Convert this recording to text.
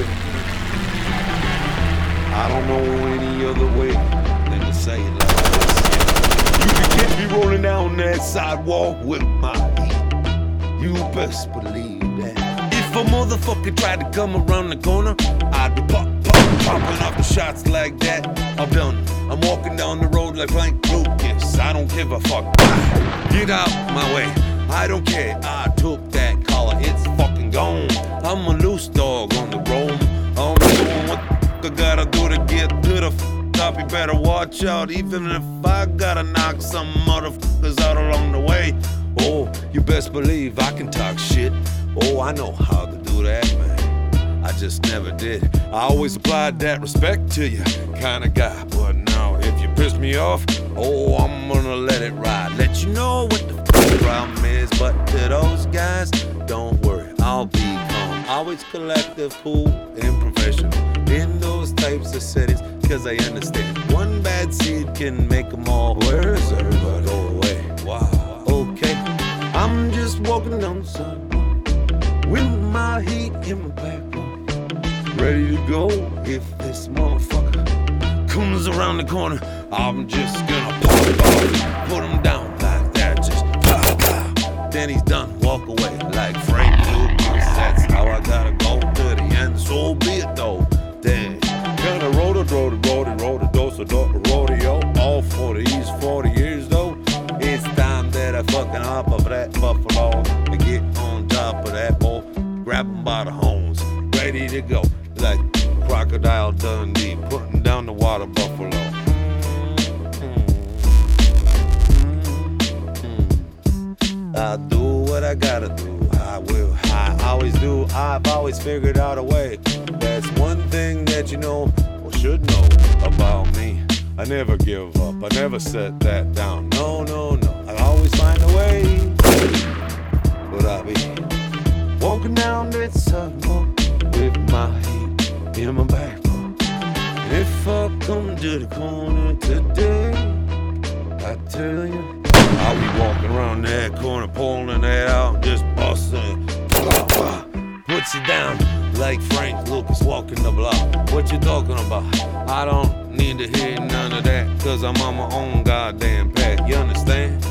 I don't know any other way than to say it like this. You can get me rolling down that sidewalk with my heat. You best believe that. If a motherfucker tried to come around the corner, I'd be pop, pop, popping off the shots like that. I'm done. I'm walking down the road like Frank Lucas. I don't give a fuck. Get out my way. I don't care. I took that gotta do to get to the f- top. You better watch out, even if I gotta knock some motherfuckers out along the way. Oh, you best believe I can talk shit. Oh, I know how to do that, man. I just never did. I always applied that respect to you, kinda guy. But now, if you piss me off, oh, I'm gonna let it ride. Let you know what the f- problem is. But to those guys, don't worry, I'll be calm. Always collective, cool, and professional types of settings. Cause I understand one bad seed can make them all. Where's everybody? Go away. Wow. Okay. I'm just walking down the sidewalk with my heat in my back. Ready to go if this motherfucker comes around the corner. I'm just gonna pop it roll the road, the road, the dose of rodeo. All for these 40 years though. It's time that I fucking hop off that buffalo and get on top of that bull. Grab him by the horns, ready to go. Like Crocodile Dundee, putting down the water buffalo. Mm-hmm. I do what I gotta do. I will. I always do. I've always figured out a way. That's one thing that you know should know about me. I never give up. I never set that down. No, no, no. I always find a way. But I be walking down that sidewalk with my heat in my back. And if I come to the corner today, I tell you. I'll be walking around that corner, pulling that out, just busting. Blah. You down like Frank Lucas walking the block. What you talking about? I don't need to hear none of that, cause I'm on my own goddamn path. You understand?